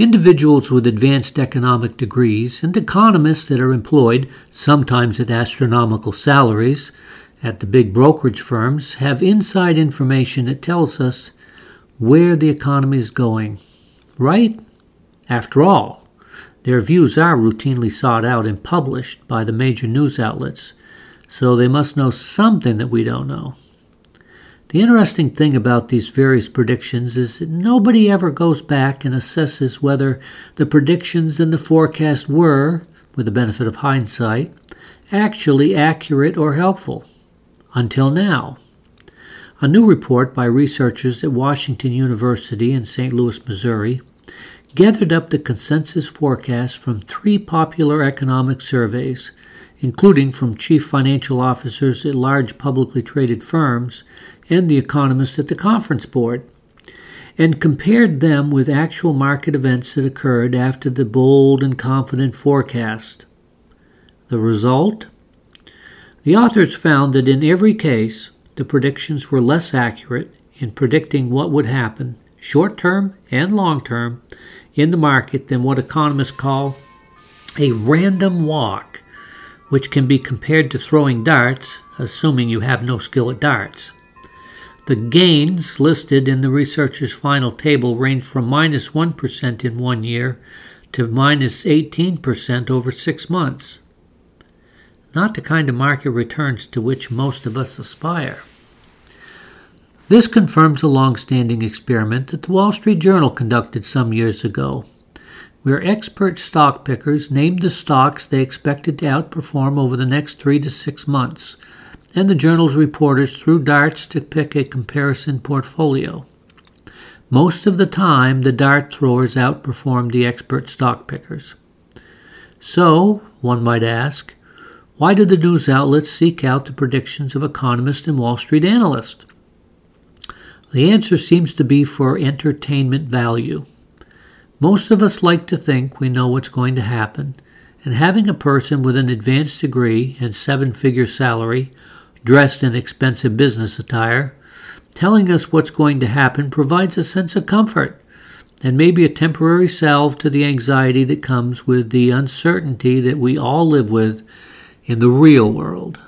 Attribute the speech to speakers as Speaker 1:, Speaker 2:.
Speaker 1: Individuals with advanced economic degrees and economists that are employed, sometimes at astronomical salaries, at the big brokerage firms have inside information that tells us where the economy is going. Right? After all, their views are routinely sought out and published by the major news outlets, so they must know something that we don't know. The interesting thing about these various predictions is that nobody ever goes back and assesses whether the predictions and the forecast were, with the benefit of hindsight, actually accurate or helpful. Until now. A new report by researchers at Washington University in St. Louis, Missouri, gathered up the consensus forecast from three popular economic surveys, including from chief financial officers at large publicly traded firms and the economists at the conference board, and compared them with actual market events that occurred after the bold and confident forecast. The result? The authors found that in every case, the predictions were less accurate in predicting what would happen, short term and long term, in the market than what economists call a random walk, which can be compared to throwing darts, assuming you have no skill at darts. The gains listed in the researcher's final table range from minus 1 in one year to minus 18% over six months. Not the kind of market returns to which most of us aspire. This confirms a long standing experiment that the Wall Street Journal conducted some years ago, where expert stock pickers named the stocks they expected to outperform over the next three to six months, and the journal's reporters threw darts to pick a comparison portfolio. Most of the time, the dart throwers outperformed the expert stock pickers. So, one might ask, why do the news outlets seek out the predictions of economists and Wall Street analysts? The answer seems to be for entertainment value. Most of us like to think we know what's going to happen, and having a person with an advanced degree and seven figure salary, dressed in expensive business attire, telling us what's going to happen provides a sense of comfort and maybe a temporary salve to the anxiety that comes with the uncertainty that we all live with in the real world.